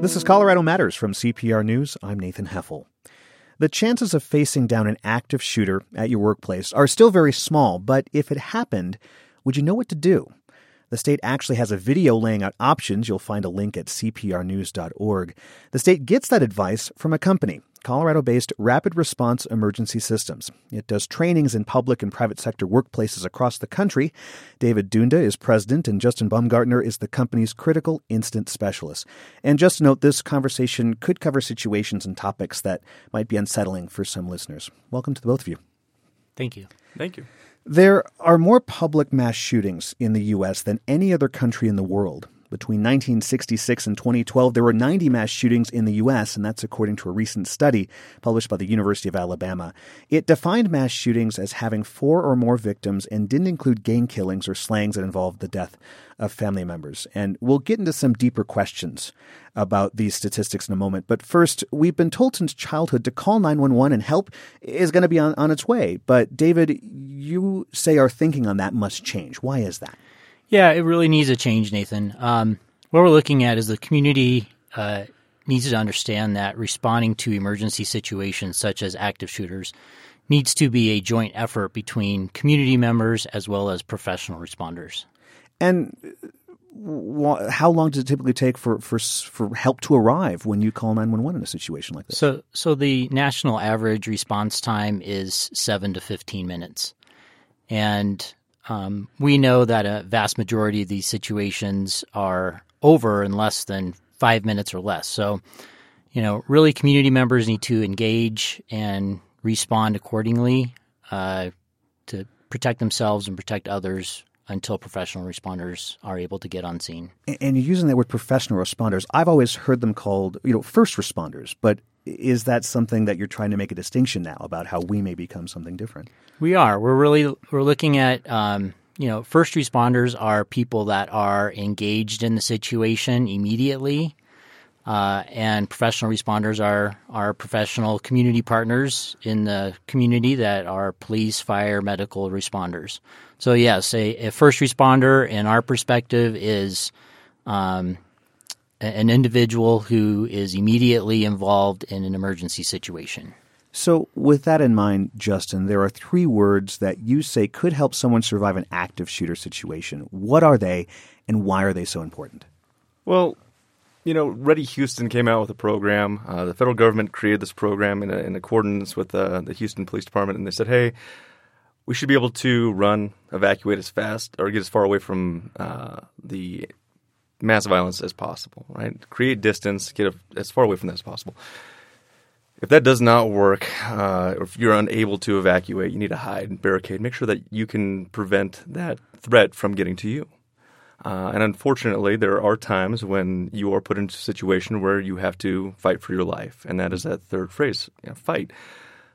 This is Colorado Matters from CPR News. I'm Nathan Heffel. The chances of facing down an active shooter at your workplace are still very small, but if it happened, would you know what to do? The state actually has a video laying out options. You'll find a link at cprnews.org. The state gets that advice from a company, Colorado based Rapid Response Emergency Systems. It does trainings in public and private sector workplaces across the country. David Dunda is president, and Justin Baumgartner is the company's critical incident specialist. And just note, this conversation could cover situations and topics that might be unsettling for some listeners. Welcome to the both of you. Thank you. Thank you. There are more public mass shootings in the U.S. than any other country in the world. Between 1966 and 2012, there were 90 mass shootings in the U.S., and that's according to a recent study published by the University of Alabama. It defined mass shootings as having four or more victims and didn't include gang killings or slangs that involved the death of family members. And we'll get into some deeper questions about these statistics in a moment. But first, we've been told since childhood to call 911 and help is going to be on, on its way. But David, you say our thinking on that must change. Why is that? Yeah, it really needs a change, Nathan. Um, what we're looking at is the community uh, needs to understand that responding to emergency situations such as active shooters needs to be a joint effort between community members as well as professional responders. And uh, how long does it typically take for, for for help to arrive when you call 911 in a situation like this? So so the national average response time is 7 to 15 minutes. And um, we know that a vast majority of these situations are over in less than five minutes or less. So, you know, really community members need to engage and respond accordingly uh, to protect themselves and protect others until professional responders are able to get on scene. And you're using that word professional responders. I've always heard them called, you know, first responders, but is that something that you're trying to make a distinction now about how we may become something different? We are. We're really we're looking at um, you know first responders are people that are engaged in the situation immediately, uh, and professional responders are are professional community partners in the community that are police, fire, medical responders. So yes, a, a first responder in our perspective is. Um, an individual who is immediately involved in an emergency situation. So, with that in mind, Justin, there are three words that you say could help someone survive an active shooter situation. What are they, and why are they so important? Well, you know, Ready Houston came out with a program. Uh, the federal government created this program in, a, in accordance with uh, the Houston Police Department, and they said, hey, we should be able to run, evacuate as fast, or get as far away from uh, the mass violence as possible, right? Create distance, get as far away from that as possible. If that does not work, uh, if you're unable to evacuate, you need to hide and barricade. Make sure that you can prevent that threat from getting to you. Uh, and unfortunately, there are times when you are put into a situation where you have to fight for your life, and that is that third phrase, you know, fight.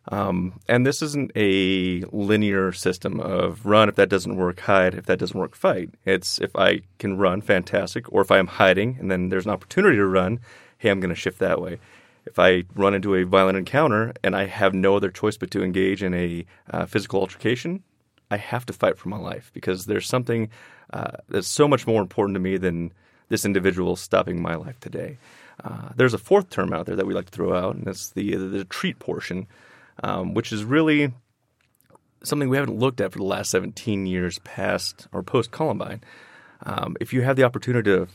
Um, and this isn't a linear system of run if that doesn't work, hide if that doesn't work, fight. It's if I can run, fantastic. Or if I am hiding and then there's an opportunity to run, hey, I'm going to shift that way. If I run into a violent encounter and I have no other choice but to engage in a uh, physical altercation, I have to fight for my life because there's something uh, that's so much more important to me than this individual stopping my life today. Uh, there's a fourth term out there that we like to throw out, and it's the, the treat portion um, which is really something we haven't looked at for the last 17 years past or post Columbine. Um, if you have the opportunity to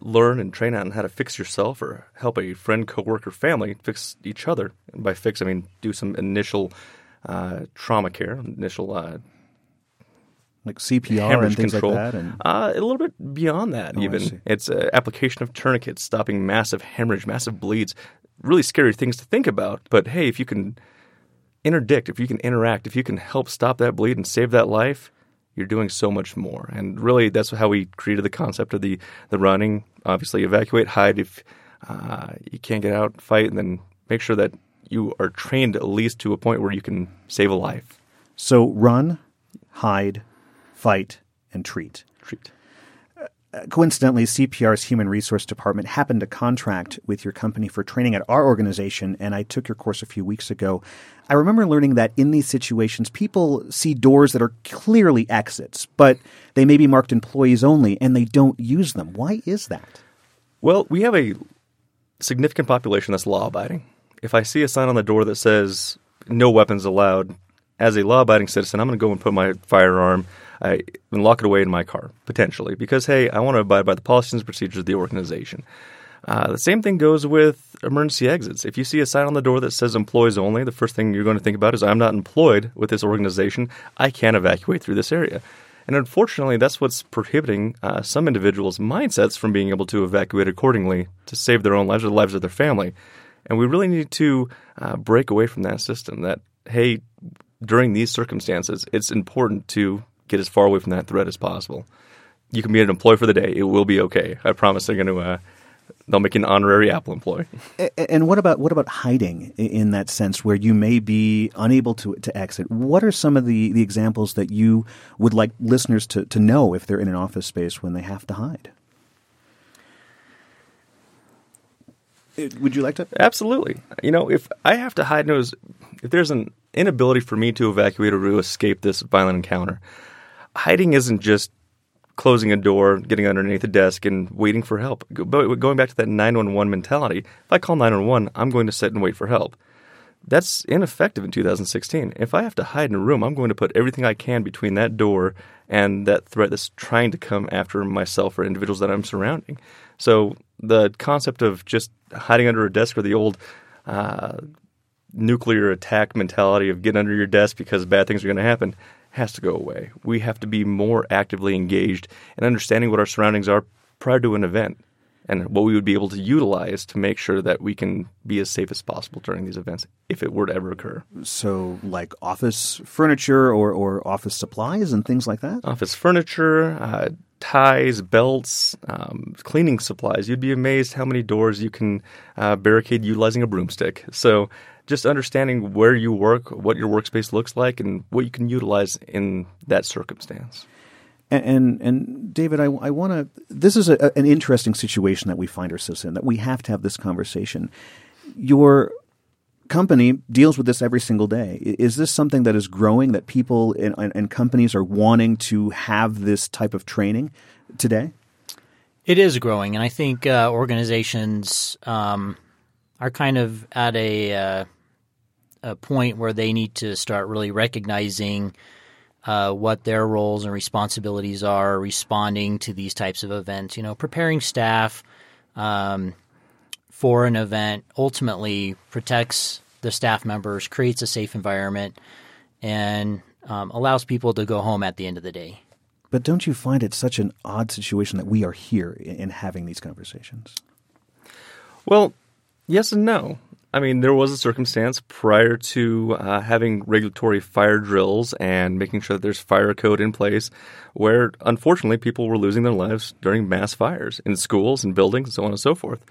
learn and train on how to fix yourself or help a friend, coworker, family fix each other, and by fix I mean do some initial uh, trauma care, initial uh, like CPR and things control. like that, and uh, a little bit beyond that. Oh, even it's uh, application of tourniquets, stopping massive hemorrhage, massive bleeds. Really scary things to think about. But hey, if you can interdict, if you can interact, if you can help stop that bleed and save that life, you're doing so much more. And really, that's how we created the concept of the the running. Obviously, evacuate, hide if uh, you can't get out, fight, and then make sure that you are trained at least to a point where you can save a life. So run, hide, fight, and treat. Treat coincidentally, CPR's Human Resource Department happened to contract with your company for training at our organization, and I took your course a few weeks ago. I remember learning that in these situations, people see doors that are clearly exits, but they may be marked employees only, and they don't use them. Why is that? Well, we have a significant population that's law abiding. If I see a sign on the door that says no weapons allowed, as a law abiding citizen, I'm going to go and put my firearm I, and lock it away in my car, potentially, because, hey, I want to abide by the policies and procedures of the organization. Uh, the same thing goes with emergency exits. If you see a sign on the door that says employees only, the first thing you're going to think about is I'm not employed with this organization. I can't evacuate through this area. And unfortunately, that's what's prohibiting uh, some individuals' mindsets from being able to evacuate accordingly to save their own lives or the lives of their family. And we really need to uh, break away from that system that, hey, during these circumstances, it's important to get as far away from that threat as possible. You can be an employee for the day. It will be okay. I promise they're going to uh, they'll make an honorary Apple employee. And what about what about hiding in that sense, where you may be unable to to exit? What are some of the, the examples that you would like listeners to, to know if they're in an office space when they have to hide? Would you like to? Absolutely. You know, if I have to hide, knows if there's an inability for me to evacuate or to escape this violent encounter, hiding isn't just closing a door, getting underneath a desk, and waiting for help. But going back to that 911 mentality, if I call 911, I'm going to sit and wait for help. That's ineffective in 2016. If I have to hide in a room, I'm going to put everything I can between that door and that threat that's trying to come after myself or individuals that I'm surrounding. So the concept of just hiding under a desk or the old uh, nuclear attack mentality of get under your desk because bad things are going to happen has to go away. We have to be more actively engaged in understanding what our surroundings are prior to an event and what we would be able to utilize to make sure that we can be as safe as possible during these events if it were to ever occur. So, like office furniture or, or office supplies and things like that? Office furniture, uh, ties, belts, um, cleaning supplies. You'd be amazed how many doors you can uh, barricade utilizing a broomstick. So, just understanding where you work, what your workspace looks like, and what you can utilize in that circumstance. And and, and David, I, I want to. This is a, an interesting situation that we find ourselves in. That we have to have this conversation. Your company deals with this every single day. Is this something that is growing? That people and, and companies are wanting to have this type of training today? It is growing, and I think uh, organizations um, are kind of at a uh, a point where they need to start really recognizing uh, what their roles and responsibilities are responding to these types of events. You know, preparing staff um, for an event ultimately protects the staff members, creates a safe environment, and um, allows people to go home at the end of the day. But don't you find it such an odd situation that we are here in having these conversations? Well, yes and no. I mean, there was a circumstance prior to uh, having regulatory fire drills and making sure that there's fire code in place where, unfortunately, people were losing their lives during mass fires in schools and buildings and so on and so forth.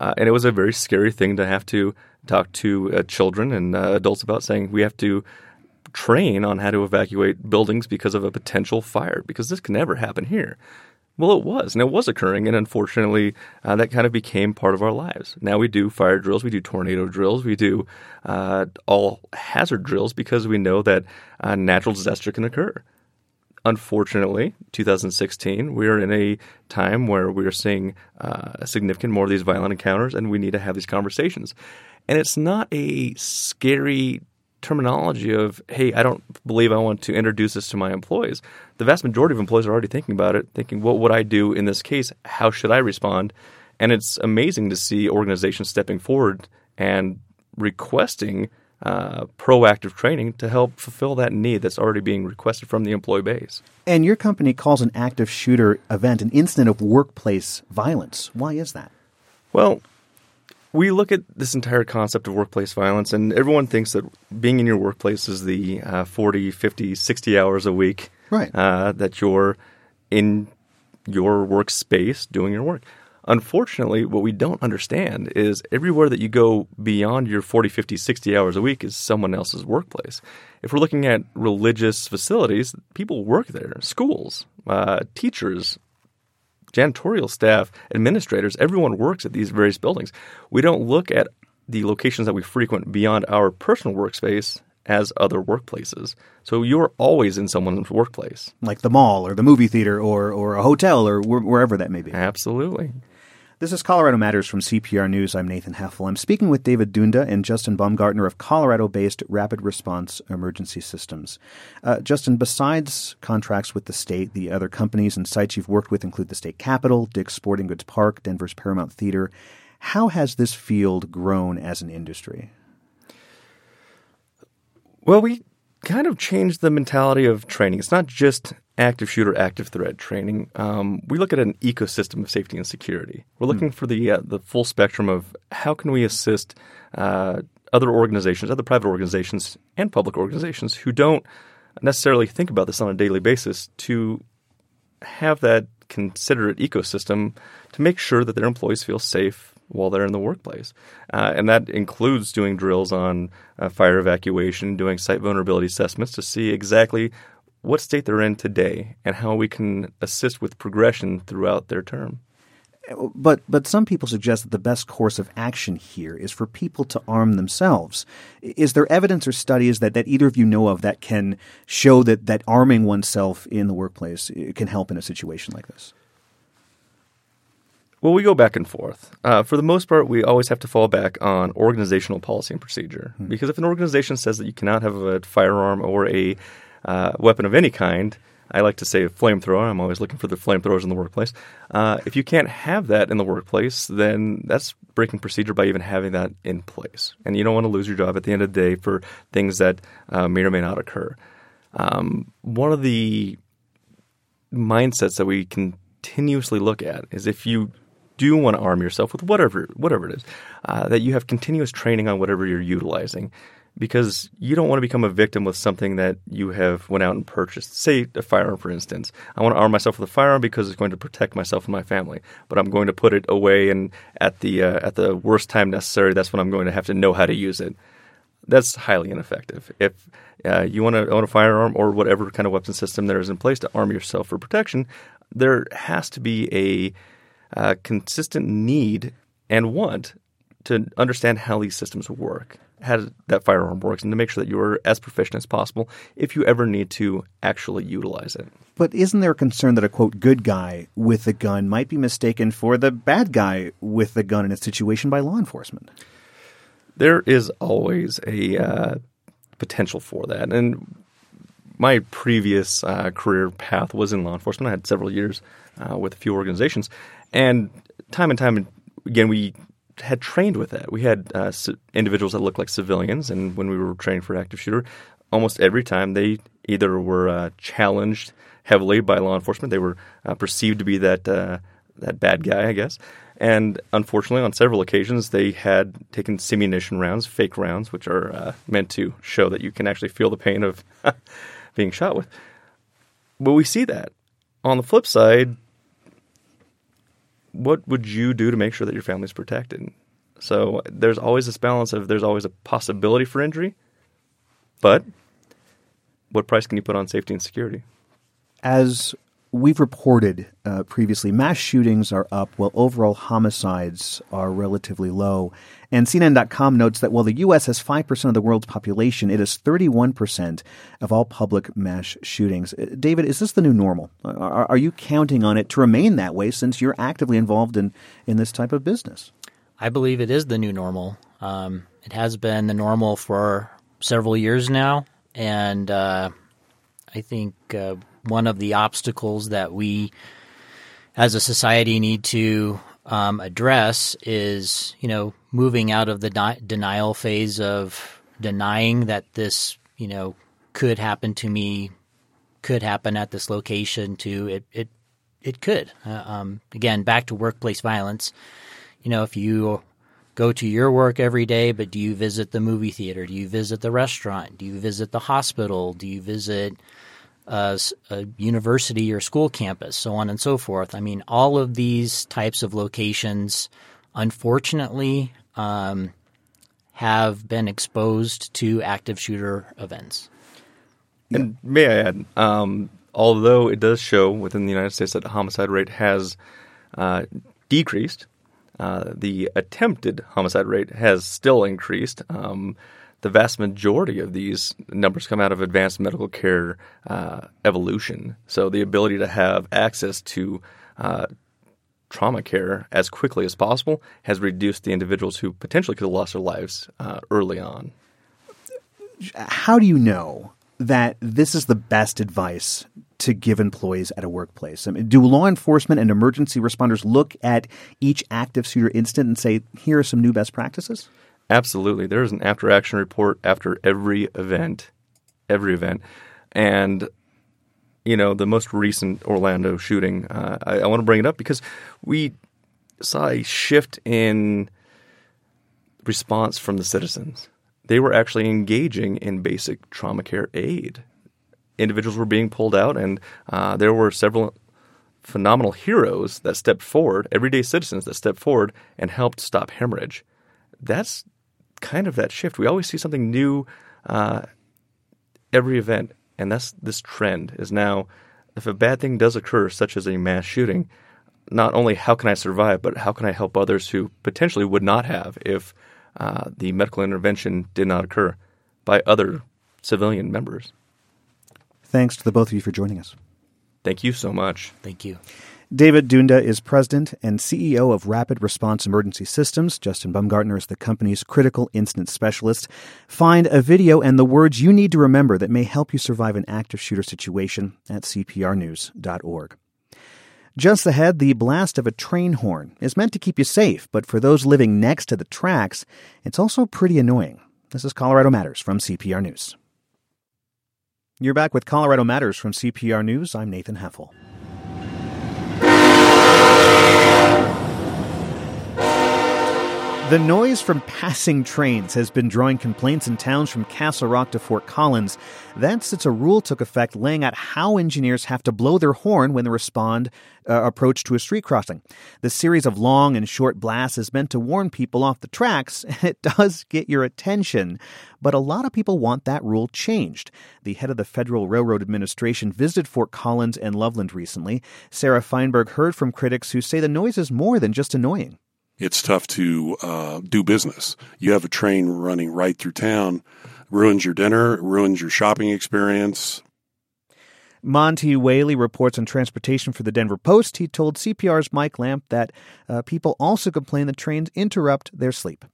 Uh, and it was a very scary thing to have to talk to uh, children and uh, adults about saying we have to train on how to evacuate buildings because of a potential fire, because this can never happen here. Well, it was, and it was occurring, and unfortunately, uh, that kind of became part of our lives. Now we do fire drills, we do tornado drills, we do uh, all hazard drills because we know that uh, natural disaster can occur. Unfortunately, 2016, we are in a time where we are seeing uh, significant more of these violent encounters, and we need to have these conversations. And it's not a scary terminology of, hey, I don't believe I want to introduce this to my employees. The vast majority of employees are already thinking about it, thinking, what would I do in this case? How should I respond? And it's amazing to see organizations stepping forward and requesting uh, proactive training to help fulfill that need that's already being requested from the employee base. And your company calls an active shooter event an incident of workplace violence. Why is that? Well, we look at this entire concept of workplace violence, and everyone thinks that being in your workplace is the uh, 40, 50, 60 hours a week right. uh, that you're in your workspace doing your work. Unfortunately, what we don't understand is everywhere that you go beyond your 40, 50, 60 hours a week is someone else's workplace. If we're looking at religious facilities, people work there, schools, uh, teachers, janitorial staff, administrators, everyone works at these various buildings. We don't look at the locations that we frequent beyond our personal workspace as other workplaces. So you're always in someone's workplace. Like the mall or the movie theater or, or a hotel or wh- wherever that may be. Absolutely. This is Colorado Matters from CPR News. I'm Nathan Heffel. I'm speaking with David Dunda and Justin Baumgartner of Colorado based Rapid Response Emergency Systems. Uh, Justin, besides contracts with the state, the other companies and sites you've worked with include the state capitol, Dick's Sporting Goods Park, Denver's Paramount Theater. How has this field grown as an industry? Well, we kind of changed the mentality of training. It's not just active shooter, active threat training. Um, we look at an ecosystem of safety and security. We're looking mm. for the uh, the full spectrum of how can we assist uh, other organizations, other private organizations, and public organizations who don't necessarily think about this on a daily basis to have that considerate ecosystem to make sure that their employees feel safe while they're in the workplace. Uh, and that includes doing drills on uh, fire evacuation, doing site vulnerability assessments to see exactly what state they're in today and how we can assist with progression throughout their term. But but some people suggest that the best course of action here is for people to arm themselves. Is there evidence or studies that, that either of you know of that can show that, that arming oneself in the workplace can help in a situation like this? Well, we go back and forth. Uh, for the most part, we always have to fall back on organizational policy and procedure. Hmm. Because if an organization says that you cannot have a firearm or a uh, weapon of any kind, I like to say a flamethrower. I'm always looking for the flamethrowers in the workplace. Uh, if you can't have that in the workplace, then that's breaking procedure by even having that in place. And you don't want to lose your job at the end of the day for things that uh, may or may not occur. Um, one of the mindsets that we continuously look at is if you do want to arm yourself with whatever whatever it is, uh, that you have continuous training on whatever you're utilizing, because you don't want to become a victim with something that you have went out and purchased. Say a firearm, for instance. I want to arm myself with a firearm because it's going to protect myself and my family, but I'm going to put it away, and at the uh, at the worst time necessary, that's when I'm going to have to know how to use it. That's highly ineffective. If uh, you want to own a firearm or whatever kind of weapon system there is in place to arm yourself for protection, there has to be a uh, consistent need and want to understand how these systems work, how that firearm works, and to make sure that you're as proficient as possible if you ever need to actually utilize it. But isn't there a concern that a quote good guy with a gun might be mistaken for the bad guy with the gun in a situation by law enforcement? There is always a uh, potential for that, and my previous uh, career path was in law enforcement. I had several years uh, with a few organizations, and time and time again, we had trained with that. We had uh, individuals that looked like civilians, and when we were training for active shooter, almost every time they either were uh, challenged heavily by law enforcement, they were uh, perceived to be that uh, that bad guy, I guess. And unfortunately, on several occasions, they had taken simunition rounds, fake rounds, which are uh, meant to show that you can actually feel the pain of being shot with. But we see that. On the flip side, what would you do to make sure that your family's protected? So there's always this balance of there's always a possibility for injury, but what price can you put on safety and security? As we've reported uh, previously, mass shootings are up while overall homicides are relatively low. And CNN.com notes that while the U.S. has 5% of the world's population, it is 31% of all public mass shootings. Uh, David, is this the new normal? Are, are you counting on it to remain that way since you're actively involved in, in this type of business? I believe it is the new normal. Um, it has been the normal for several years now. And uh, I think. Uh, one of the obstacles that we as a society need to um, address is, you know, moving out of the di- denial phase of denying that this, you know, could happen to me, could happen at this location. To it, it, it could. Uh, um, again, back to workplace violence. You know, if you go to your work every day, but do you visit the movie theater? Do you visit the restaurant? Do you visit the hospital? Do you visit a, a, university or school campus, so on and so forth. I mean, all of these types of locations, unfortunately, um, have been exposed to active shooter events. And may I add, um, although it does show within the United States that the homicide rate has uh, decreased, uh, the attempted homicide rate has still increased. Um, the vast majority of these numbers come out of advanced medical care uh, evolution. So the ability to have access to uh, trauma care as quickly as possible has reduced the individuals who potentially could have lost their lives uh, early on. How do you know that this is the best advice to give employees at a workplace? I mean, do law enforcement and emergency responders look at each active shooter incident and say, here are some new best practices? Absolutely. There is an after action report after every event, every event. And, you know, the most recent Orlando shooting, uh, I, I want to bring it up because we saw a shift in response from the citizens. They were actually engaging in basic trauma care aid. Individuals were being pulled out, and uh, there were several phenomenal heroes that stepped forward, everyday citizens that stepped forward and helped stop hemorrhage. That's kind of that shift. We always see something new uh, every event, and that's this trend is now if a bad thing does occur, such as a mass shooting, not only how can I survive, but how can I help others who potentially would not have if uh, the medical intervention did not occur by other civilian members. Thanks to the both of you for joining us. Thank you so much. Thank you. David Dunda is president and CEO of Rapid Response Emergency Systems. Justin Baumgartner is the company's critical incident specialist. Find a video and the words you need to remember that may help you survive an active shooter situation at cprnews.org. Just ahead, the blast of a train horn is meant to keep you safe, but for those living next to the tracks, it's also pretty annoying. This is Colorado Matters from CPR News. You're back with Colorado Matters from CPR News. I'm Nathan Heffel you the noise from passing trains has been drawing complaints in towns from Castle Rock to Fort Collins. That's since a rule took effect laying out how engineers have to blow their horn when they respond uh, approach to a street crossing. The series of long and short blasts is meant to warn people off the tracks, and it does get your attention. But a lot of people want that rule changed. The head of the Federal Railroad Administration visited Fort Collins and Loveland recently. Sarah Feinberg heard from critics who say the noise is more than just annoying it's tough to uh, do business. You have a train running right through town, ruins your dinner, ruins your shopping experience. Monte Whaley reports on transportation for the Denver Post. He told CPR's Mike Lamp that uh, people also complain that trains interrupt their sleep.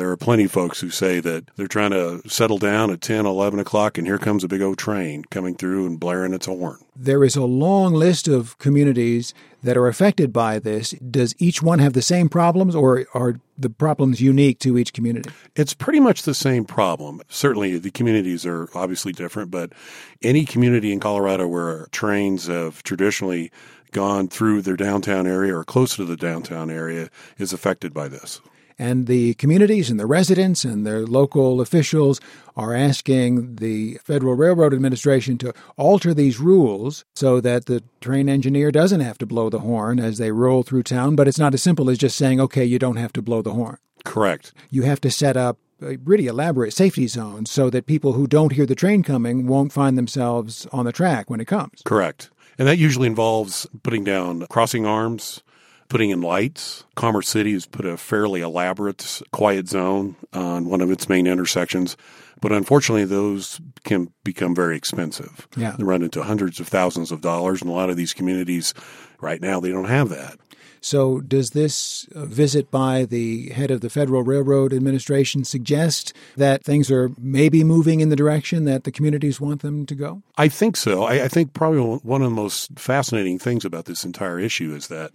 There are plenty of folks who say that they're trying to settle down at 10, 11 o'clock, and here comes a big old train coming through and blaring its horn. There is a long list of communities that are affected by this. Does each one have the same problems, or are the problems unique to each community? It's pretty much the same problem. Certainly, the communities are obviously different, but any community in Colorado where trains have traditionally gone through their downtown area or close to the downtown area is affected by this. And the communities and the residents and their local officials are asking the Federal Railroad Administration to alter these rules so that the train engineer doesn't have to blow the horn as they roll through town. But it's not as simple as just saying, okay, you don't have to blow the horn. Correct. You have to set up a really elaborate safety zones so that people who don't hear the train coming won't find themselves on the track when it comes. Correct. And that usually involves putting down crossing arms, putting in lights. Commerce City has put a fairly elaborate quiet zone on one of its main intersections. But unfortunately, those can become very expensive. Yeah. They run into hundreds of thousands of dollars. And a lot of these communities right now, they don't have that. So, does this uh, visit by the head of the Federal Railroad Administration suggest that things are maybe moving in the direction that the communities want them to go? I think so. I, I think probably one of the most fascinating things about this entire issue is that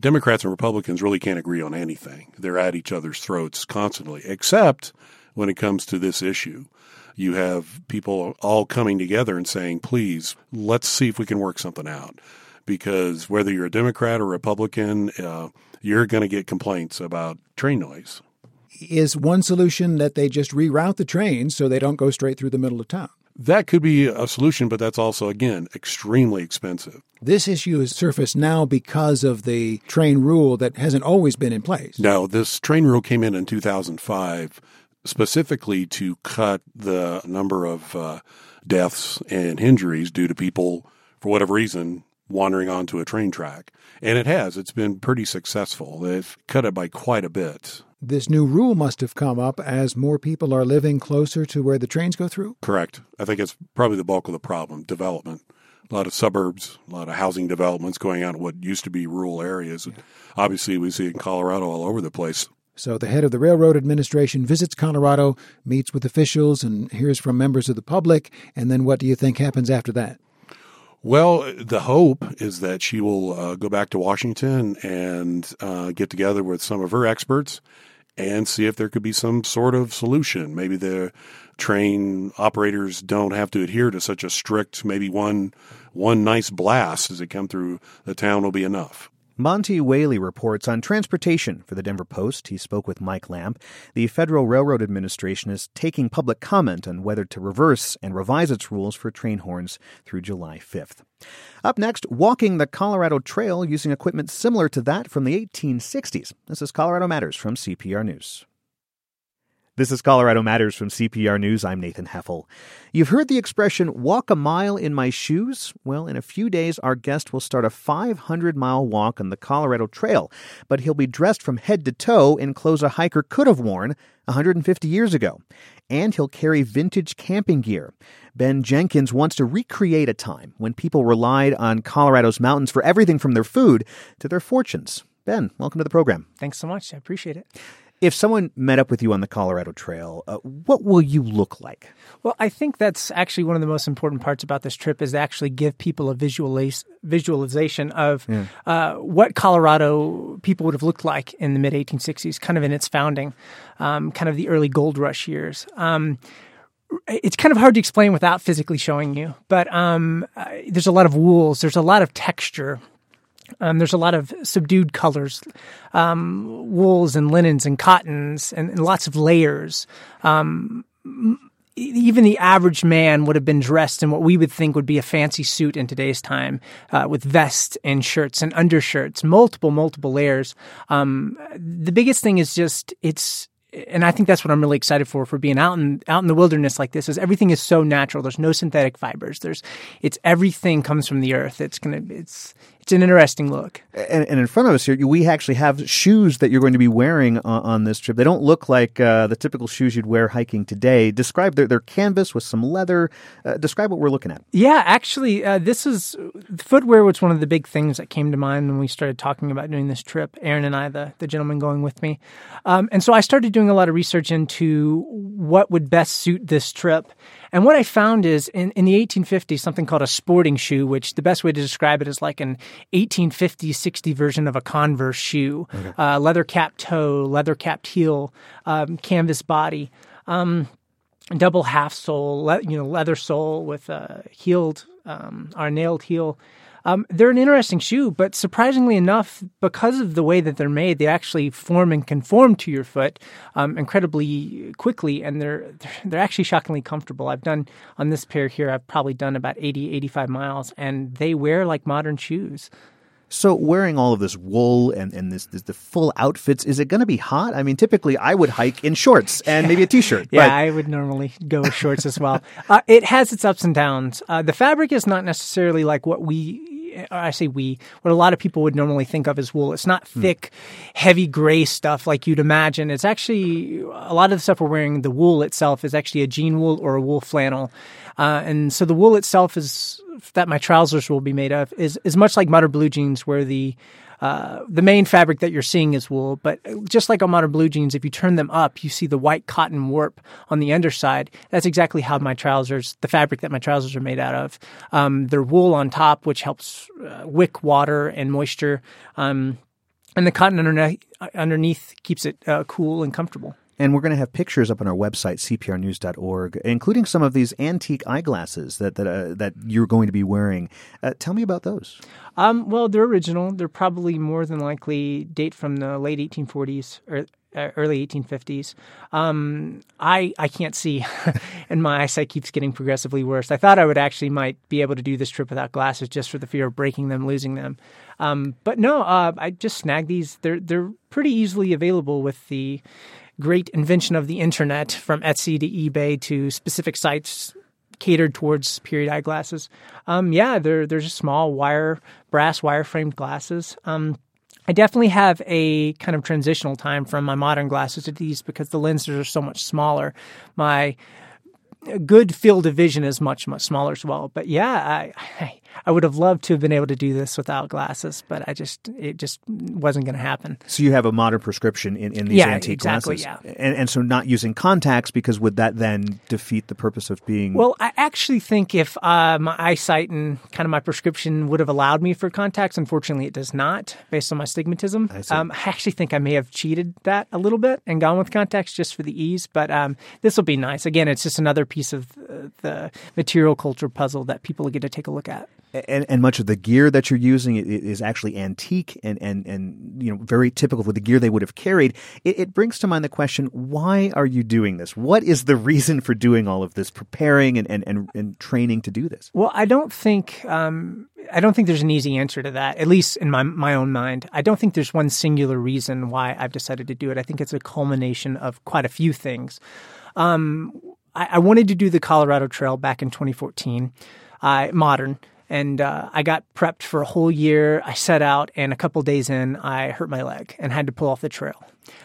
Democrats and Republicans really can't agree on anything. They're at each other's throats constantly, except when it comes to this issue. You have people all coming together and saying, please, let's see if we can work something out. Because whether you're a Democrat or Republican, uh, you're going to get complaints about train noise. Is one solution that they just reroute the trains so they don't go straight through the middle of town? That could be a solution, but that's also, again, extremely expensive. This issue has surfaced now because of the train rule that hasn't always been in place. No, this train rule came in in 2005 specifically to cut the number of uh, deaths and injuries due to people, for whatever reason, wandering onto a train track. And it has. It's been pretty successful. They've cut it by quite a bit. This new rule must have come up as more people are living closer to where the trains go through? Correct. I think it's probably the bulk of the problem development. a lot of suburbs, a lot of housing developments going on in what used to be rural areas. Obviously, we see it in Colorado all over the place. So the head of the Railroad Administration visits Colorado, meets with officials, and hears from members of the public. And then what do you think happens after that? Well, the hope is that she will uh, go back to Washington and uh, get together with some of her experts and see if there could be some sort of solution. Maybe the train operators don't have to adhere to such a strict, maybe one one nice blast as they come through the town will be enough. Monte Whaley reports on transportation for the Denver Post. He spoke with Mike Lamp. The Federal Railroad Administration is taking public comment on whether to reverse and revise its rules for train horns through July 5th. Up next, walking the Colorado Trail using equipment similar to that from the 1860s. This is Colorado Matters from CPR News. This is Colorado Matters from CPR News. I'm Nathan Heffel. You've heard the expression, walk a mile in my shoes? Well, in a few days, our guest will start a 500 mile walk on the Colorado Trail, but he'll be dressed from head to toe in clothes a hiker could have worn 150 years ago. And he'll carry vintage camping gear. Ben Jenkins wants to recreate a time when people relied on Colorado's mountains for everything from their food to their fortunes. Ben, welcome to the program. Thanks so much. I appreciate it. If someone met up with you on the Colorado Trail, uh, what will you look like? Well, I think that's actually one of the most important parts about this trip is to actually give people a visualiz- visualization of yeah. uh, what Colorado people would have looked like in the mid 1860s, kind of in its founding, um, kind of the early gold rush years. Um, it's kind of hard to explain without physically showing you, but um, uh, there's a lot of wools, there's a lot of texture, um, there's a lot of subdued colors, um, wools and linens and cottons, and, and lots of layers. Um, even the average man would have been dressed in what we would think would be a fancy suit in today's time, uh, with vests and shirts and undershirts, multiple, multiple layers. Um, the biggest thing is just it's and I think that's what I'm really excited for for being out in out in the wilderness like this is everything is so natural. There's no synthetic fibers. There's it's everything comes from the earth. It's gonna it's it's an interesting look. And, and, in front of us here, we actually have shoes that you're going to be wearing on, on this trip. They don't look like uh, the typical shoes you'd wear hiking today. Describe their, their canvas with some leather. Uh, describe what we're looking at. Yeah, actually, uh, this is footwear was one of the big things that came to mind when we started talking about doing this trip. Aaron and I, the, the gentleman going with me. Um, and so I started doing a lot of research into what would best suit this trip. And what I found is in, in the 1850s, something called a sporting shoe, which the best way to describe it is like an 1850 60 version of a Converse shoe, okay. uh, leather capped toe, leather capped heel, um, canvas body. Um, double half sole, le- you know, leather sole with a heeled um, or nailed heel. Um, they're an interesting shoe, but surprisingly enough, because of the way that they're made, they actually form and conform to your foot um, incredibly quickly, and they're they're actually shockingly comfortable. I've done on this pair here, I've probably done about 80, 85 miles, and they wear like modern shoes. So wearing all of this wool and, and this, this the full outfits, is it going to be hot? I mean, typically I would hike in shorts and maybe a t-shirt. yeah, but... I would normally go with shorts as well. Uh, it has its ups and downs. Uh, the fabric is not necessarily like what we I say we, what a lot of people would normally think of as wool. It's not hmm. thick, mm. heavy gray stuff like you'd imagine. It's actually a lot of the stuff we're wearing. The wool itself is actually a jean wool or a wool flannel, uh, and so the wool itself is that my trousers will be made of is is much like modern blue jeans, where the uh, the main fabric that you're seeing is wool, but just like on modern blue jeans, if you turn them up, you see the white cotton warp on the underside. That's exactly how my trousers, the fabric that my trousers are made out of. Um, they're wool on top, which helps uh, wick water and moisture. Um, and the cotton underneath, underneath keeps it uh, cool and comfortable. And we're going to have pictures up on our website, cprnews.org, including some of these antique eyeglasses that that, uh, that you're going to be wearing. Uh, tell me about those. Um, well, they're original. They're probably more than likely date from the late 1840s or uh, early 1850s. Um, I I can't see, and my eyesight keeps getting progressively worse. I thought I would actually might be able to do this trip without glasses, just for the fear of breaking them, losing them. Um, but no, uh, I just snagged these. They're they're pretty easily available with the great invention of the internet from Etsy to eBay to specific sites catered towards period eyeglasses. Um, yeah, they're they're just small wire brass wire framed glasses. Um, I definitely have a kind of transitional time from my modern glasses to these because the lenses are so much smaller. My good field of vision is much much smaller as well. But yeah, I, I I would have loved to have been able to do this without glasses, but I just it just wasn't going to happen. So you have a modern prescription in, in these Yeah, antique exactly, glasses, yeah. and, and so not using contacts because would that then defeat the purpose of being? Well, I actually think if uh, my eyesight and kind of my prescription would have allowed me for contacts, unfortunately, it does not, based on my stigmatism. I, um, I actually think I may have cheated that a little bit and gone with contacts just for the ease. But um, this will be nice. Again, it's just another piece of uh, the material culture puzzle that people get to take a look at. And, and much of the gear that you're using is actually antique and, and, and you know very typical of the gear they would have carried. It, it brings to mind the question: Why are you doing this? What is the reason for doing all of this, preparing and, and, and, and training to do this? Well, I don't think um, I don't think there's an easy answer to that. At least in my my own mind, I don't think there's one singular reason why I've decided to do it. I think it's a culmination of quite a few things. Um, I, I wanted to do the Colorado Trail back in 2014, uh, modern, and uh, I got prepped for a whole year. I set out, and a couple days in, I hurt my leg and had to pull off the trail.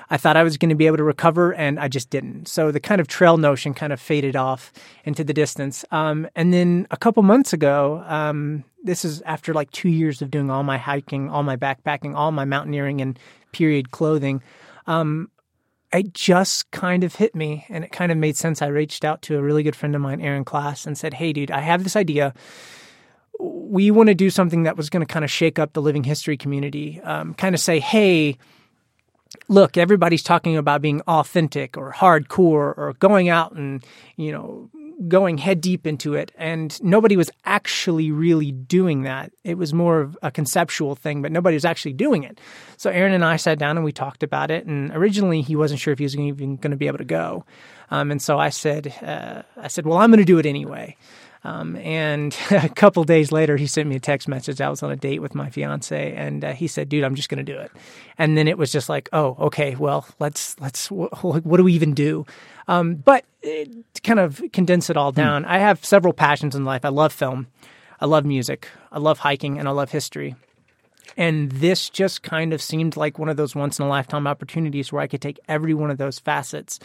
I thought I was going to be able to recover, and I just didn't. So the kind of trail notion kind of faded off into the distance. Um, and then a couple months ago, um, this is after like two years of doing all my hiking, all my backpacking, all my mountaineering and period clothing. Um, it just kind of hit me, and it kind of made sense. I reached out to a really good friend of mine, Aaron Class, and said, "Hey, dude, I have this idea." We want to do something that was going to kind of shake up the living history community, um, kind of say, hey, look, everybody's talking about being authentic or hardcore or going out and, you know, going head deep into it. And nobody was actually really doing that. It was more of a conceptual thing, but nobody was actually doing it. So Aaron and I sat down and we talked about it. And originally he wasn't sure if he was even going to be able to go. Um, and so I said, uh, I said, well, I'm going to do it anyway. Um, and a couple days later, he sent me a text message. I was on a date with my fiance, and uh, he said, "Dude, I'm just going to do it." And then it was just like, "Oh, okay. Well, let's let's. Wh- wh- what do we even do?" Um, but uh, to kind of condense it all down, I have several passions in life. I love film, I love music, I love hiking, and I love history. And this just kind of seemed like one of those once in a lifetime opportunities where I could take every one of those facets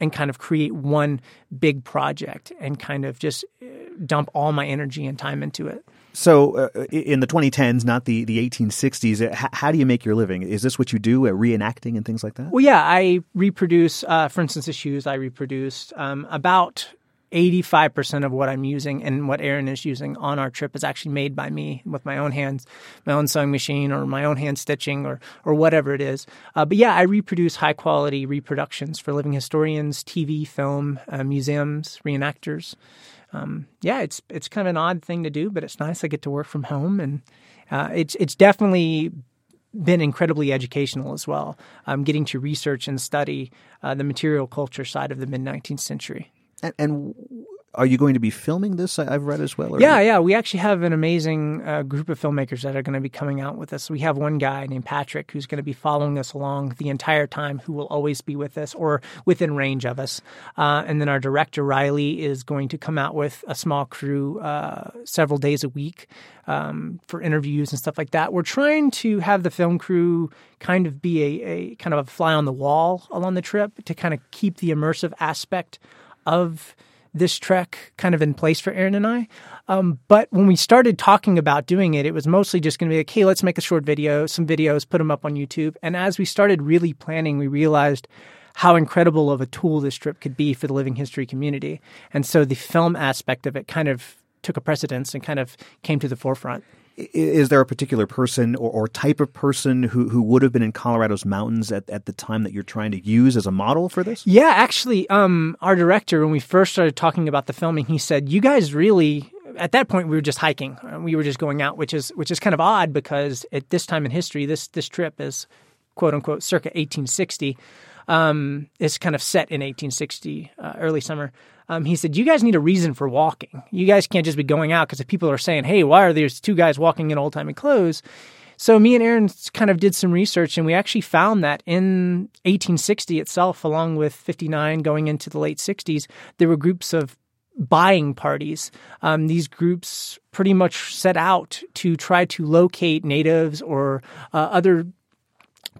and kind of create one big project and kind of just uh, dump all my energy and time into it. So, uh, in the 2010s, not the, the 1860s, uh, h- how do you make your living? Is this what you do, uh, reenacting and things like that? Well, yeah, I reproduce, uh, for instance, the shoes I reproduced. Um, about 85% of what I'm using and what Aaron is using on our trip is actually made by me with my own hands, my own sewing machine or my own hand stitching or, or whatever it is. Uh, but yeah, I reproduce high quality reproductions for living historians, TV, film, uh, museums, reenactors. Um, yeah, it's it's kind of an odd thing to do, but it's nice. I get to work from home, and uh, it's it's definitely been incredibly educational as well. Um, getting to research and study uh, the material culture side of the mid 19th century. And, and are you going to be filming this? I- I've read as well. Yeah, yeah. We actually have an amazing uh, group of filmmakers that are going to be coming out with us. We have one guy named Patrick who's going to be following us along the entire time, who will always be with us or within range of us. Uh, and then our director, Riley, is going to come out with a small crew uh, several days a week um, for interviews and stuff like that. We're trying to have the film crew kind of be a, a kind of a fly on the wall along the trip to kind of keep the immersive aspect of this trek kind of in place for Aaron and I. Um, but when we started talking about doing it, it was mostly just going to be like, hey, let's make a short video, some videos, put them up on YouTube. And as we started really planning, we realized how incredible of a tool this trip could be for the living history community. And so the film aspect of it kind of took a precedence and kind of came to the forefront. Is there a particular person or, or type of person who, who would have been in Colorado's mountains at, at the time that you're trying to use as a model for this? Yeah, actually, um, our director, when we first started talking about the filming, he said, "You guys really." At that point, we were just hiking. Uh, We were just going out, which is which is kind of odd because at this time in history, this this trip is quote unquote circa 1860. Um, it's kind of set in 1860, uh, early summer. Um, he said, "You guys need a reason for walking. You guys can't just be going out because if people are saying, "Hey, why are there two guys walking in old timey clothes?" So me and Aaron kind of did some research, and we actually found that in 1860 itself, along with 59 going into the late 60s, there were groups of buying parties. Um, these groups pretty much set out to try to locate natives or uh, other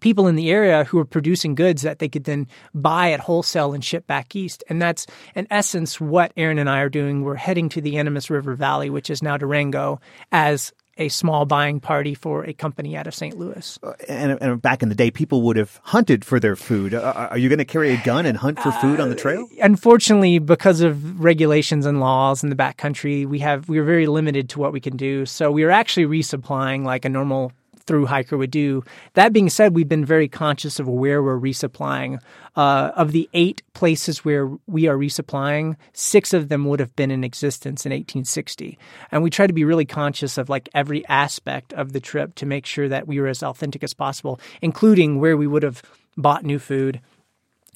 people in the area who were producing goods that they could then buy at wholesale and ship back east. And that's in essence what Aaron and I are doing. We're heading to the Animas River Valley, which is now Durango, as a small buying party for a company out of St. Louis. Uh, and, and, back in the day, people would have hunted for their food. Uh, are you going to carry a gun and hunt for food on the trail? Uh, unfortunately, because of regulations and laws in the backcountry, we have we are very limited to what we can do. So we are actually resupplying like a normal through hiker would do. That being said, we've been very conscious of where we're resupplying. Uh, of the eight places where we are resupplying, six of them would have been in existence in 1860. And we try to be really conscious of like every aspect of the trip to make sure that we were as authentic as possible, including where we would have bought new food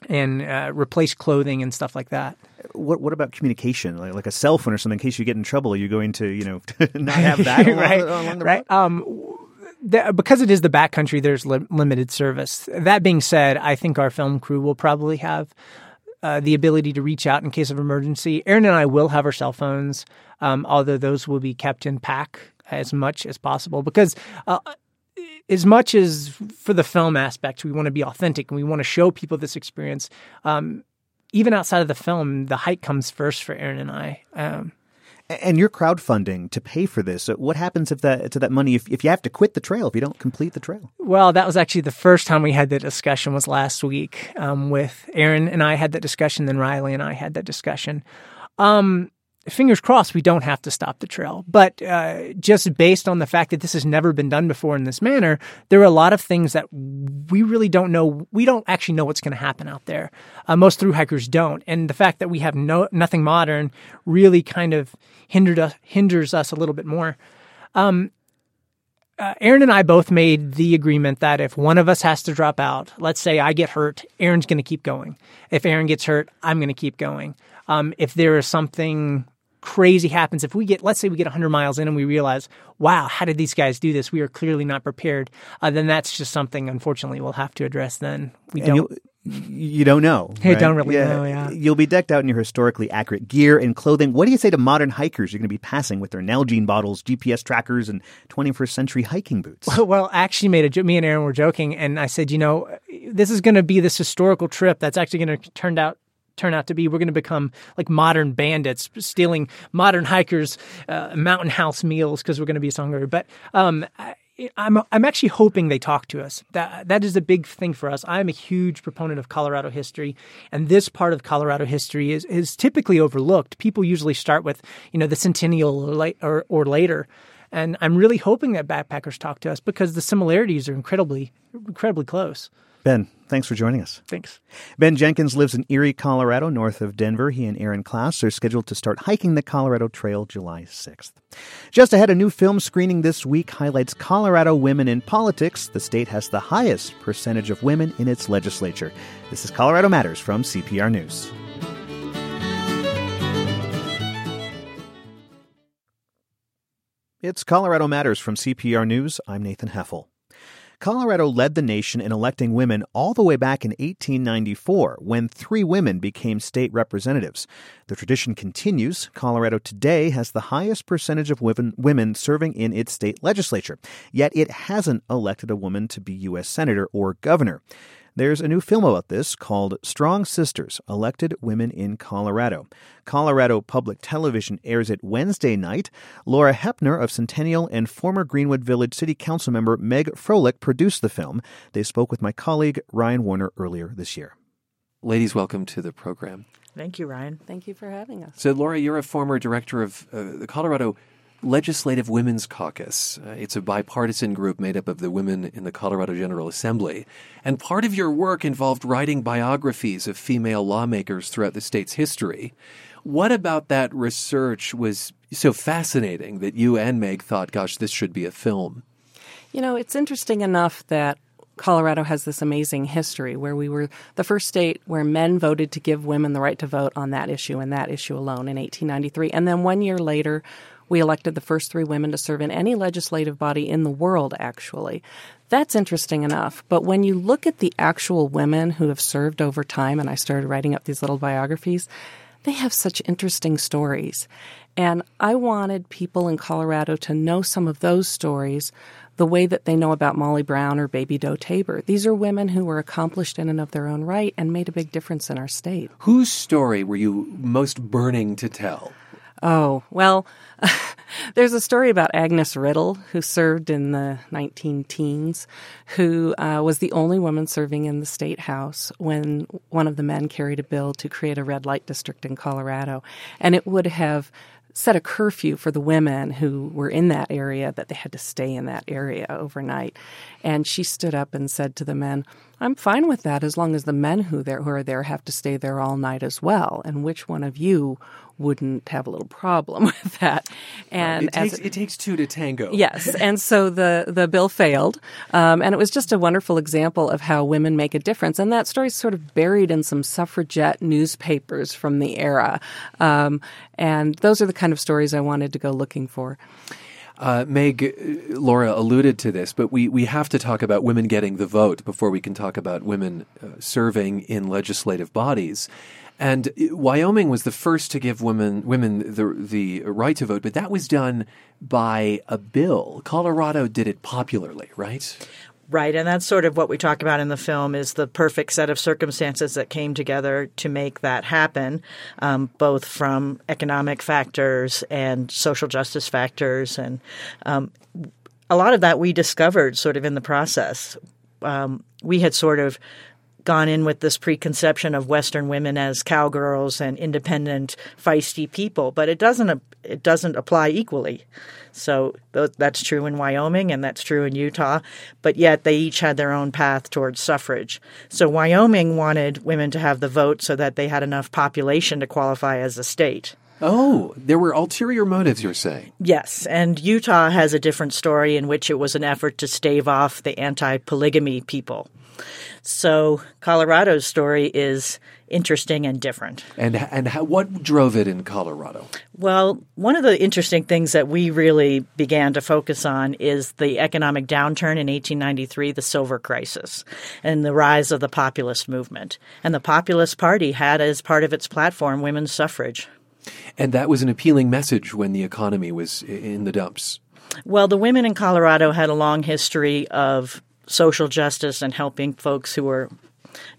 and uh, replace clothing and stuff like that. What what about communication, like, like a cell phone or something? In case you get in trouble, you're you going to you know not have that right? Along, along right. Um, because it is the backcountry, there's li- limited service. That being said, I think our film crew will probably have uh, the ability to reach out in case of emergency. Aaron and I will have our cell phones, um, although those will be kept in pack as much as possible because. Uh, as much as for the film aspect, we want to be authentic and we want to show people this experience. Um, even outside of the film, the hike comes first for Aaron and I. Um, and you're crowdfunding to pay for this. What happens if that to that money if, if you have to quit the trail if you don't complete the trail? Well, that was actually the first time we had that discussion was last week um, with Aaron and I had that discussion. Then Riley and I had that discussion. Um, fingers crossed we don't have to stop the trail. But uh, just based on the fact that this has never been done before in this manner, there are a lot of things that we really don't know. We don't actually know what's going to happen out there. Uh, most through hikers don't, and the fact that we have no nothing modern really kind of hindered us hinders us a little bit more. Um, uh, Aaron and I both made the agreement that if one of us has to drop out, let's say I get hurt, Aaron's going to keep going. If Aaron gets hurt, I'm going to keep going. Um, if there is something crazy happens. If we get, let's say we get 100 miles in and we realize, wow, how did these guys do this? We are clearly not prepared. Uh, then that's just something, unfortunately, we'll have to address then. We and don't. You don't know. Right? don't really yeah. know, yeah. You'll be decked out in your historically accurate gear and clothing. What do you say to modern hikers you're going to be passing with their Nalgene bottles, GPS trackers, and 21st century hiking boots? Well, well actually made a me and Aaron were joking, and I said, you know, this is going to be this historical trip that's actually going to turn out turn out to be. We're going to become like modern bandits, stealing modern hikers' uh, mountain house meals because we're going to be so hungry. But um, I, I'm I'm actually hoping they talk to us. That that is a big thing for us. I'm a huge proponent of Colorado history, and this part of Colorado history is is typically overlooked. People usually start with you know the centennial or or, or later. And I'm really hoping that backpackers talk to us because the similarities are incredibly, incredibly close. Ben, thanks for joining us. Thanks. Ben Jenkins lives in Erie, Colorado, north of Denver. He and Aaron Klass are scheduled to start hiking the Colorado Trail July 6th. Just ahead, a new film screening this week highlights Colorado women in politics. The state has the highest percentage of women in its legislature. This is Colorado Matters from CPR News. It's Colorado Matters from CPR News. I'm Nathan Heffel. Colorado led the nation in electing women all the way back in 1894 when three women became state representatives. The tradition continues. Colorado today has the highest percentage of women, women serving in its state legislature, yet it hasn't elected a woman to be U.S. Senator or Governor. There's a new film about this called Strong Sisters Elected Women in Colorado. Colorado Public Television airs it Wednesday night. Laura Hoeppner of Centennial and former Greenwood Village City Council member Meg Froelich produced the film. They spoke with my colleague Ryan Warner earlier this year. Ladies, welcome to the program. Thank you, Ryan. Thank you for having us. So, Laura, you're a former director of uh, the Colorado Legislative Women's Caucus. Uh, it's a bipartisan group made up of the women in the Colorado General Assembly. And part of your work involved writing biographies of female lawmakers throughout the state's history. What about that research was so fascinating that you and Meg thought, gosh, this should be a film? You know, it's interesting enough that Colorado has this amazing history where we were the first state where men voted to give women the right to vote on that issue and that issue alone in 1893. And then one year later, we elected the first three women to serve in any legislative body in the world, actually. That's interesting enough. But when you look at the actual women who have served over time, and I started writing up these little biographies, they have such interesting stories. And I wanted people in Colorado to know some of those stories the way that they know about Molly Brown or Baby Doe Tabor. These are women who were accomplished in and of their own right and made a big difference in our state. Whose story were you most burning to tell? Oh, well, there's a story about Agnes Riddle, who served in the 19 teens, who uh, was the only woman serving in the state house when one of the men carried a bill to create a red light district in Colorado. And it would have set a curfew for the women who were in that area that they had to stay in that area overnight. And she stood up and said to the men, I'm fine with that as long as the men who, there, who are there have to stay there all night as well. And which one of you wouldn't have a little problem with that? And it takes, it, it takes two to tango. Yes, and so the the bill failed, um, and it was just a wonderful example of how women make a difference. And that story's sort of buried in some suffragette newspapers from the era, um, and those are the kind of stories I wanted to go looking for. Uh, Meg, Laura alluded to this, but we, we have to talk about women getting the vote before we can talk about women uh, serving in legislative bodies. And Wyoming was the first to give women women the the right to vote, but that was done by a bill. Colorado did it popularly, right? Right, and that's sort of what we talk about in the film is the perfect set of circumstances that came together to make that happen, um, both from economic factors and social justice factors, and um, a lot of that we discovered sort of in the process. Um, we had sort of gone in with this preconception of Western women as cowgirls and independent, feisty people, but it doesn't it doesn't apply equally. So that's true in Wyoming and that's true in Utah, but yet they each had their own path towards suffrage. So Wyoming wanted women to have the vote so that they had enough population to qualify as a state. Oh, there were ulterior motives, you're saying? Yes, and Utah has a different story in which it was an effort to stave off the anti polygamy people. So Colorado's story is interesting and different. And and how, what drove it in Colorado? Well, one of the interesting things that we really began to focus on is the economic downturn in 1893, the silver crisis, and the rise of the populist movement. And the Populist Party had as part of its platform women's suffrage. And that was an appealing message when the economy was in the dumps. Well, the women in Colorado had a long history of social justice and helping folks who were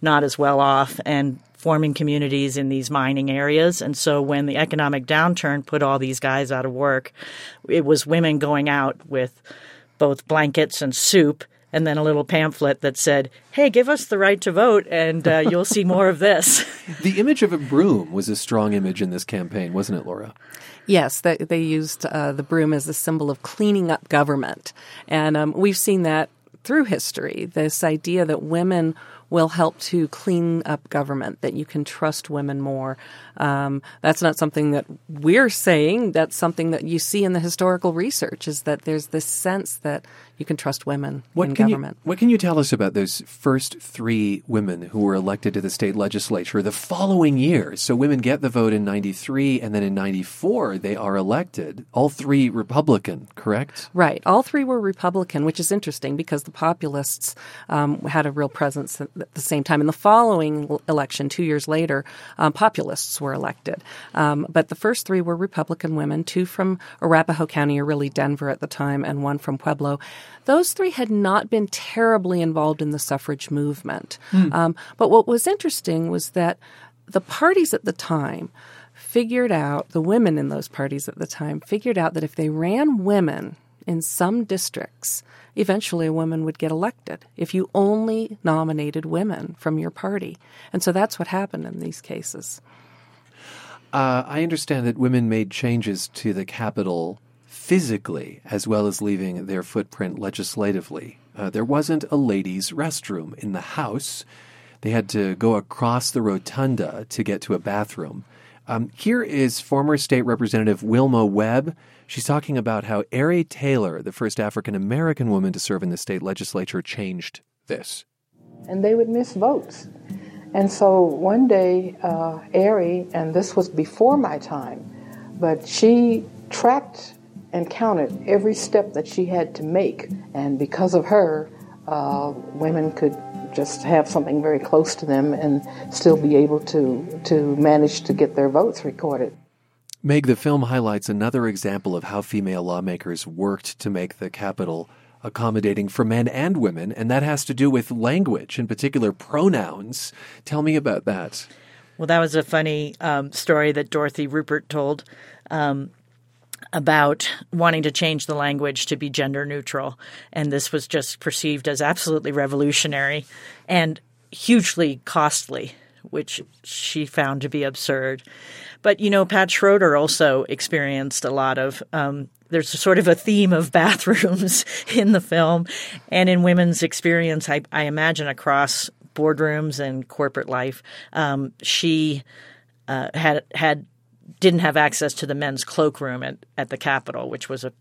not as well off and forming communities in these mining areas. And so when the economic downturn put all these guys out of work, it was women going out with both blankets and soup and then a little pamphlet that said, "Hey, give us the right to vote, and uh, you'll see more of this." the image of a broom was a strong image in this campaign, wasn't it, Laura? Yes, they, they used uh, the broom as a symbol of cleaning up government, and um, we've seen that through history. This idea that women will help to clean up government, that you can trust women more. Um, that's not something that we're saying. That's something that you see in the historical research is that there's this sense that you can trust women what in can government. You, what can you tell us about those first three women who were elected to the state legislature the following year? So women get the vote in 93 and then in 94 they are elected. All three Republican, correct? Right. All three were Republican, which is interesting because the populists um, had a real presence at the same time. In the following election, two years later, um, populists were elected. Um, but the first three were Republican women, two from Arapahoe County, or really Denver at the time, and one from Pueblo. Those three had not been terribly involved in the suffrage movement. Mm. Um, but what was interesting was that the parties at the time figured out, the women in those parties at the time figured out that if they ran women in some districts, eventually a woman would get elected if you only nominated women from your party. And so that's what happened in these cases. Uh, I understand that women made changes to the capital physically as well as leaving their footprint legislatively. Uh, there wasn't a ladies' restroom in the House. They had to go across the rotunda to get to a bathroom. Um, here is former state representative Wilma Webb. She's talking about how Arie Taylor, the first African American woman to serve in the state legislature, changed this. And they would miss votes. And so one day, uh, Arie, and this was before my time, but she tracked and counted every step that she had to make. And because of her, uh, women could just have something very close to them and still be able to, to manage to get their votes recorded. Meg, the film highlights another example of how female lawmakers worked to make the Capitol accommodating for men and women, and that has to do with language, in particular pronouns. Tell me about that. Well, that was a funny um, story that Dorothy Rupert told. Um, about wanting to change the language to be gender neutral. And this was just perceived as absolutely revolutionary and hugely costly, which she found to be absurd. But, you know, Pat Schroeder also experienced a lot of um, there's sort of a theme of bathrooms in the film and in women's experience, I, I imagine, across boardrooms and corporate life. Um, she uh, had had didn't have access to the men's cloakroom at, at the Capitol, which was a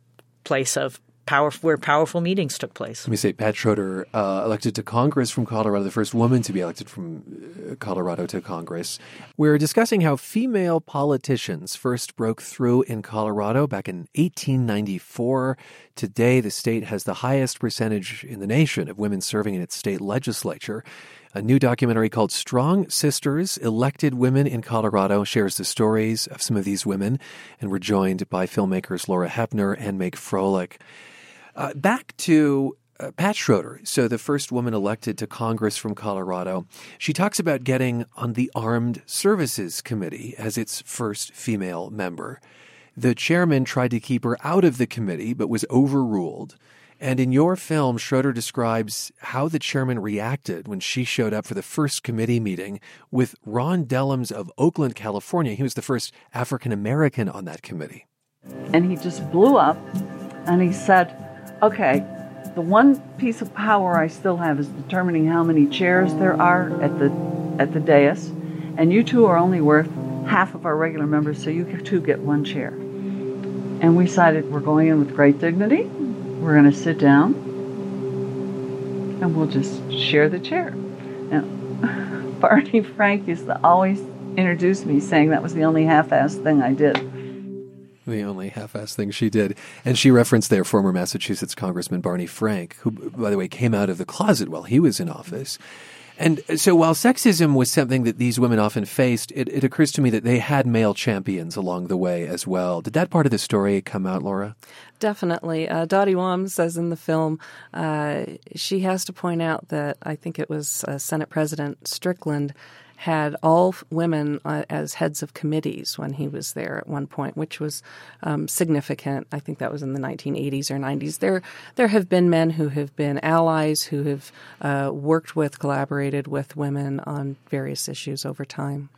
place of where powerful meetings took place. Let me say, Pat Schroeder, uh, elected to Congress from Colorado, the first woman to be elected from uh, Colorado to Congress. We're discussing how female politicians first broke through in Colorado back in 1894. Today, the state has the highest percentage in the nation of women serving in its state legislature. A new documentary called Strong Sisters Elected Women in Colorado shares the stories of some of these women, and we're joined by filmmakers Laura Hoeppner and Meg Froelich. Uh, back to uh, Pat Schroeder, so the first woman elected to Congress from Colorado, she talks about getting on the Armed Services Committee as its first female member. The chairman tried to keep her out of the committee, but was overruled. And in your film, Schroeder describes how the chairman reacted when she showed up for the first committee meeting with Ron Dellums of Oakland, California. He was the first African American on that committee. And he just blew up and he said, Okay, the one piece of power I still have is determining how many chairs there are at the at the dais, and you two are only worth half of our regular members, so you two get one chair. And we decided we're going in with great dignity. We're going to sit down and we'll just share the chair. And Barney Frank used to always introduce me saying that was the only half assed thing I did. The only half assed thing she did. And she referenced their former Massachusetts Congressman Barney Frank, who, by the way, came out of the closet while he was in office. And so while sexism was something that these women often faced, it, it, occurs to me that they had male champions along the way as well. Did that part of the story come out, Laura? Definitely. Uh, Dottie Wham says in the film, uh, she has to point out that I think it was uh, Senate President Strickland had all women uh, as heads of committees when he was there at one point, which was um, significant. I think that was in the 1980s or 90s. There, there have been men who have been allies, who have uh, worked with, collaborated with women on various issues over time.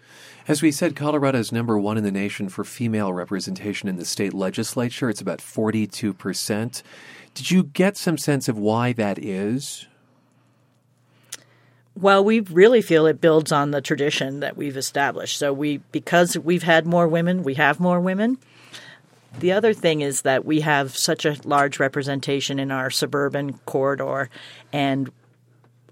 As we said, Colorado is number one in the nation for female representation in the state legislature. It's about 42%. Did you get some sense of why that is? Well, we really feel it builds on the tradition that we've established. So we because we've had more women, we have more women. The other thing is that we have such a large representation in our suburban corridor and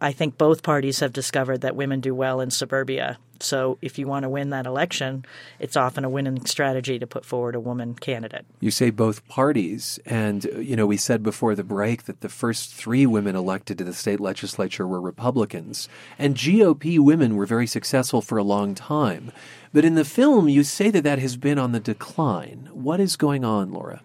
I think both parties have discovered that women do well in suburbia. So if you want to win that election, it's often a winning strategy to put forward a woman candidate. You say both parties. And, you know, we said before the break that the first three women elected to the state legislature were Republicans. And GOP women were very successful for a long time. But in the film, you say that that has been on the decline. What is going on, Laura?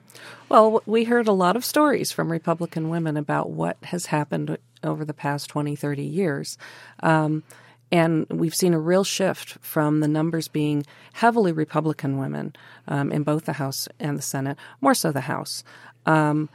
Well, we heard a lot of stories from Republican women about what has happened over the past 20, 30 years. Um, and we've seen a real shift from the numbers being heavily Republican women um, in both the House and the Senate, more so the House. Um,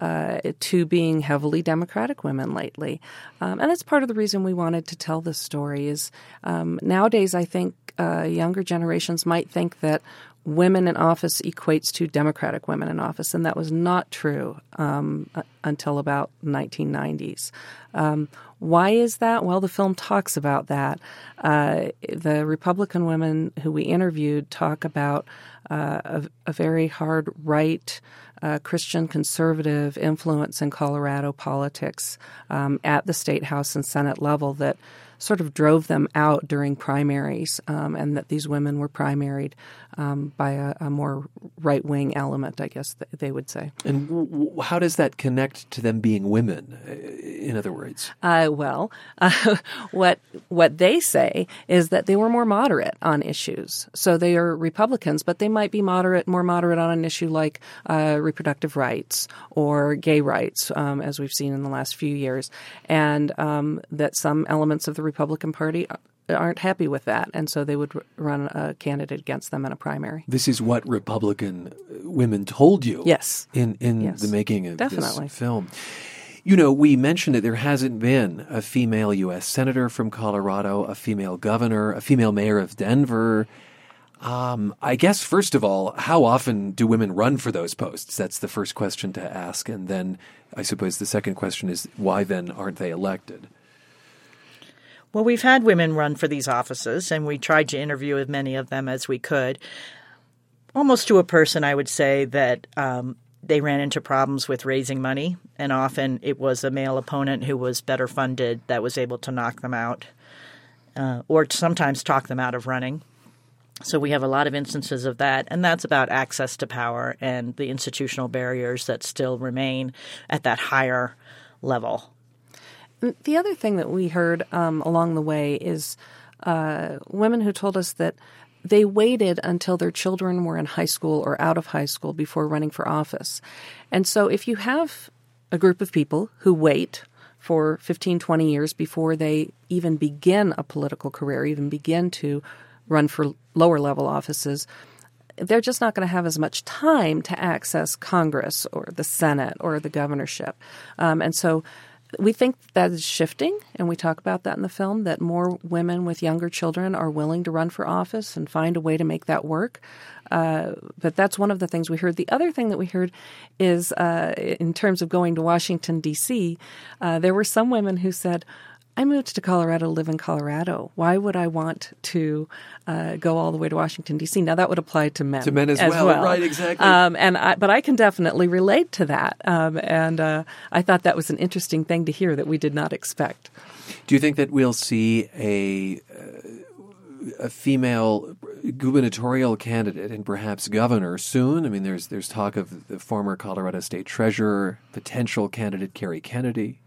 uh, to being heavily Democratic women lately, um, and that's part of the reason we wanted to tell this story. Is um, nowadays I think uh, younger generations might think that women in office equates to Democratic women in office, and that was not true um, until about 1990s. Um, why is that? Well, the film talks about that. Uh, the Republican women who we interviewed talk about uh, a, a, very hard right. Uh, Christian conservative influence in Colorado politics um, at the state house and Senate level that sort of drove them out during primaries, um, and that these women were primaried um, by a, a more right wing element, I guess th- they would say. And w- w- how does that connect to them being women? In other words, Uh, well, uh, what what they say is that they were more moderate on issues. So they are Republicans, but they might be moderate, more moderate on an issue like uh, reproductive rights or gay rights, um, as we've seen in the last few years, and um, that some elements of the Republican Party aren't happy with that, and so they would run a candidate against them in a primary. this is what Republican uh, women told you. Yes. in in Yes. the making of Definitely. this film. You know, we mentioned that there hasn't been a female U.S. senator from Colorado, a female governor, a female mayor of Denver. Um, I guess, first of all, how often do women run for those posts? That's the first question to ask. And then I suppose the second question is why then aren't they elected? Well, we've had women run for these offices, and we tried to interview as many of them as we could. Almost to a person, I would say that um, they ran into problems with raising money, and often it was a male opponent who was better funded that was able to knock them out, uh, or sometimes talk them out of running. So we have a lot of instances of that, and that's about access to power and the institutional barriers that still remain at that higher level. The other thing that we heard um, along the way is uh, women who told us that they waited until their children were in high school or out of high school before running for office. And so if you have a group of people who wait for 15, 20 years before they even begin a political career, even begin to run for lower level offices, they're just not going to have as much time to access Congress or the Senate or the governorship. Um, and so we think that is shifting, and we talk about that in the film that more women with younger children are willing to run for office and find a way to make that work. Uh, but that's one of the things we heard. The other thing that we heard is uh, in terms of going to Washington, D.C., uh, there were some women who said, I moved to Colorado live in Colorado. Why would I want to uh, go all the way to Washington D.C.? Now that would apply to men, To men as well, right, exactly. Um, and I, but I can definitely relate to that. Um, and uh, I thought that was an interesting thing to hear that we did not expect. Do you think that we'll see a uh, a female gubernatorial candidate and perhaps governor soon? I mean, there's there's talk of the former Colorado State Treasurer, potential candidate Cary Kennedy.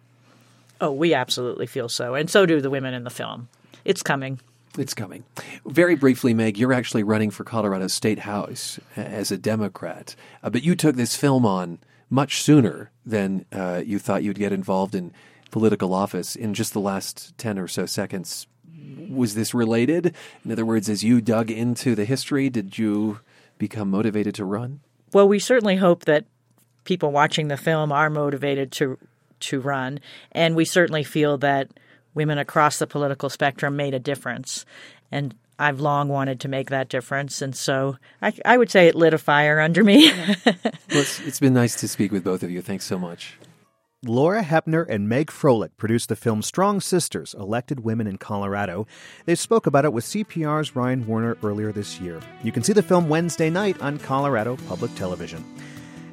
Oh, we absolutely feel so, and so do the women in the film. It's coming. It's coming. Very briefly, Meg, you're actually running for Colorado State House as a Democrat, uh, but you took this film on much sooner than uh, you thought you'd get involved in political office in just the last 10 or so seconds. Was this related? In other words, as you dug into the history, did you become motivated to run? Well, we certainly hope that people watching the film are motivated to to run, and we certainly feel that women across the political spectrum made a difference. And I've long wanted to make that difference, and so I, I would say it lit a fire under me. Well, it's, it's been nice to speak with both of you. Thanks so much. Laura Hoeppner and Meg Froelich produced the film Strong Sisters Elected Women in Colorado. They spoke about it with CPR's Ryan Warner earlier this year. You can see the film Wednesday night on Colorado Public Television.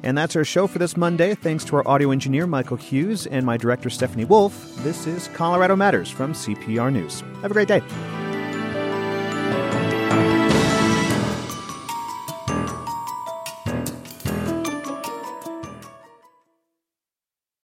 And that's our show for this Monday. Thanks to our audio engineer, Michael Hughes, and my director, Stephanie Wolf. This is Colorado Matters from CPR News. Have a great day.